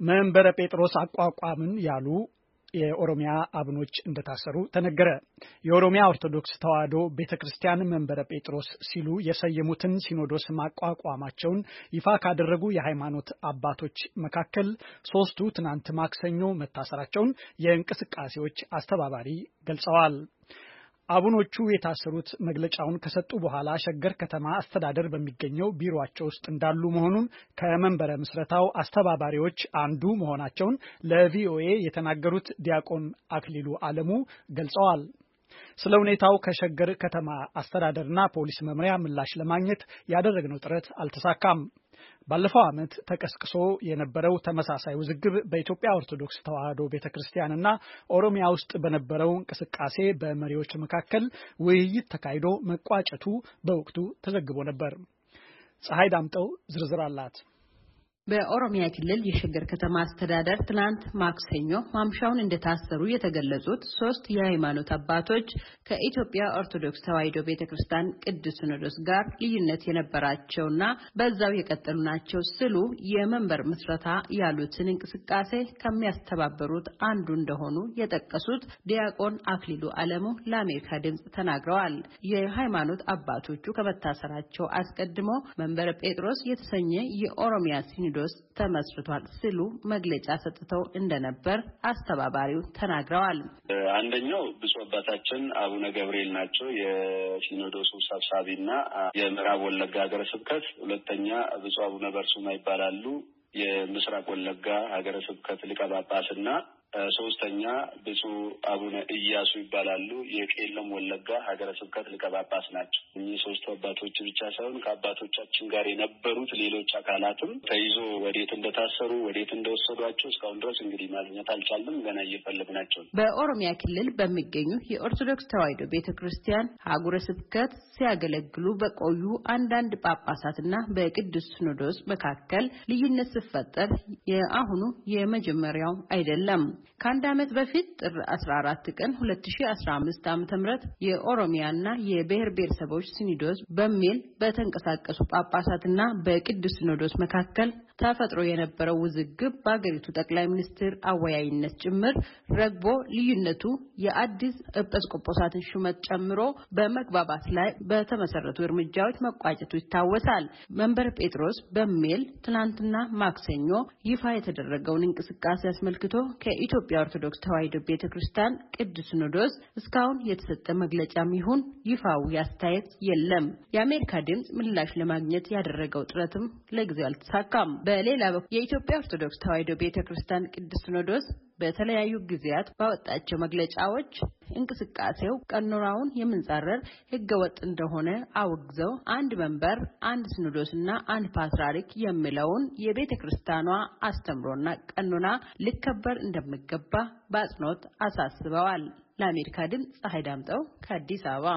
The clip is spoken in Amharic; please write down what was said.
መንበረ ጴጥሮስ አቋቋምን ያሉ የኦሮሚያ አብኖች እንደታሰሩ ተነገረ። የኦሮሚያ ኦርቶዶክስ ተዋሕዶ ቤተ ክርስቲያን መንበረ ጴጥሮስ ሲሉ የሰየሙትን ሲኖዶስ ማቋቋማቸውን ይፋ ካደረጉ የሃይማኖት አባቶች መካከል ሶስቱ ትናንት ማክሰኞ መታሰራቸውን የእንቅስቃሴዎች አስተባባሪ ገልጸዋል። አቡኖቹ የታሰሩት መግለጫውን ከሰጡ በኋላ ሸገር ከተማ አስተዳደር በሚገኘው ቢሮአቸው ውስጥ እንዳሉ መሆኑን ከመንበረ ምስረታው አስተባባሪዎች አንዱ መሆናቸውን ለቪኦኤ የተናገሩት ዲያቆን አክሊሉ አለሙ ገልጸዋል። ስለ ሁኔታው ከሸገር ከተማ አስተዳደርና ፖሊስ መምሪያ ምላሽ ለማግኘት ያደረግነው ጥረት አልተሳካም። ባለፈው ዓመት ተቀስቅሶ የነበረው ተመሳሳይ ውዝግብ በኢትዮጵያ ኦርቶዶክስ ተዋሕዶ ቤተ ክርስቲያንና ኦሮሚያ ውስጥ በነበረው እንቅስቃሴ በመሪዎች መካከል ውይይት ተካሂዶ መቋጨቱ በወቅቱ ተዘግቦ ነበር። ፀሐይ ዳምጠው ዝርዝር አላት። በኦሮሚያ ክልል የሸገር ከተማ አስተዳደር ትናንት ማክሰኞ ማምሻውን እንደታሰሩ የተገለጹት ሶስት የሃይማኖት አባቶች ከኢትዮጵያ ኦርቶዶክስ ተዋሕዶ ቤተ ክርስቲያን ቅዱስ ሲኖዶስ ጋር ልዩነት የነበራቸውና በዛው የቀጠሉ ናቸው ሲሉ የመንበር ምስረታ ያሉትን እንቅስቃሴ ከሚያስተባበሩት አንዱ እንደሆኑ የጠቀሱት ዲያቆን አክሊሉ አለሙ ለአሜሪካ ድምፅ ተናግረዋል። የሃይማኖት አባቶቹ ከመታሰራቸው አስቀድሞ መንበረ ጴጥሮስ የተሰኘ የኦሮሚያ ሲኖዶስ ተመስርቷል ሲሉ መግለጫ ሰጥተው እንደነበር አስተባባሪው ተናግረዋል። አንደኛው ብፁዕ አባታችን አቡነ ገብርኤል ናቸው፣ የሲኖዶሱ ሰብሳቢና የምዕራብ ወለጋ ሀገረ ስብከት። ሁለተኛ ብፁዕ አቡነ በርሱማ ይባላሉ፣ የምስራቅ ወለጋ ሀገረ ስብከት ሊቀ ጳጳስና ሶስተኛ ብፁዕ አቡነ እያሱ ይባላሉ። የቄለም ወለጋ ሀገረ ስብከት ሊቀ ጳጳስ ናቸው። እኚህ ሶስቱ አባቶች ብቻ ሳይሆን ከአባቶቻችን ጋር የነበሩት ሌሎች አካላትም ተይዞ ወዴት እንደታሰሩ ወዴት እንደወሰዷቸው እስካሁን ድረስ እንግዲህ ማግኘት አልቻልንም። ገና እየፈለግናቸው በኦሮሚያ ክልል በሚገኙ የኦርቶዶክስ ተዋሕዶ ቤተ ክርስቲያን ሀገረ ስብከት ሲያገለግሉ በቆዩ አንዳንድ ጳጳሳትና በቅዱስ ሲኖዶስ መካከል ልዩነት ሲፈጠር የአሁኑ የመጀመሪያው አይደለም። ከአንድ ዓመት በፊት ጥር 14 ቀን 2015 ዓ.ም የኦሮሚያና የብሔር ብሔረሰቦች ሲኖዶስ በሚል በተንቀሳቀሱ ጳጳሳትና በቅዱስ ሲኖዶስ መካከል ተፈጥሮ የነበረው ውዝግብ በአገሪቱ ጠቅላይ ሚኒስትር አወያይነት ጭምር ረግቦ ልዩነቱ የአዲስ ኤጲስቆጶሳትን ሹመት ጨምሮ በመግባባት ላይ በተመሰረቱ እርምጃዎች መቋጨቱ ይታወሳል። መንበር ጴጥሮስ በሚል ትናንትና ማክሰኞ ይፋ የተደረገውን እንቅስቃሴ አስመልክቶ ከኢትዮጵያ ኦርቶዶክስ ተዋሕዶ ቤተ ክርስቲያን ቅዱስ ሲኖዶስ እስካሁን የተሰጠ መግለጫም ይሁን ይፋዊ አስተያየት የለም። የአሜሪካ ድምፅ ምላሽ ለማግኘት ያደረገው ጥረትም ለጊዜው አልተሳካም። በሌላ በኩል የኢትዮጵያ ኦርቶዶክስ ተዋሕዶ ቤተ ክርስቲያን ቅዱስ ሲኖዶስ በተለያዩ ጊዜያት ባወጣቸው መግለጫዎች እንቅስቃሴው ቀኖናውን የምንጻረር ሕገወጥ እንደሆነ አውግዘው አንድ መንበር፣ አንድ ሲኖዶስና አንድ ፓትርያርክ የሚለውን የቤተ ክርስቲያኗ አስተምሮና ቀኖና ሊከበር እንደሚገባ በአጽንኦት አሳስበዋል። ለአሜሪካ ድምፅ ፀሐይ ዳምጠው ከአዲስ አበባ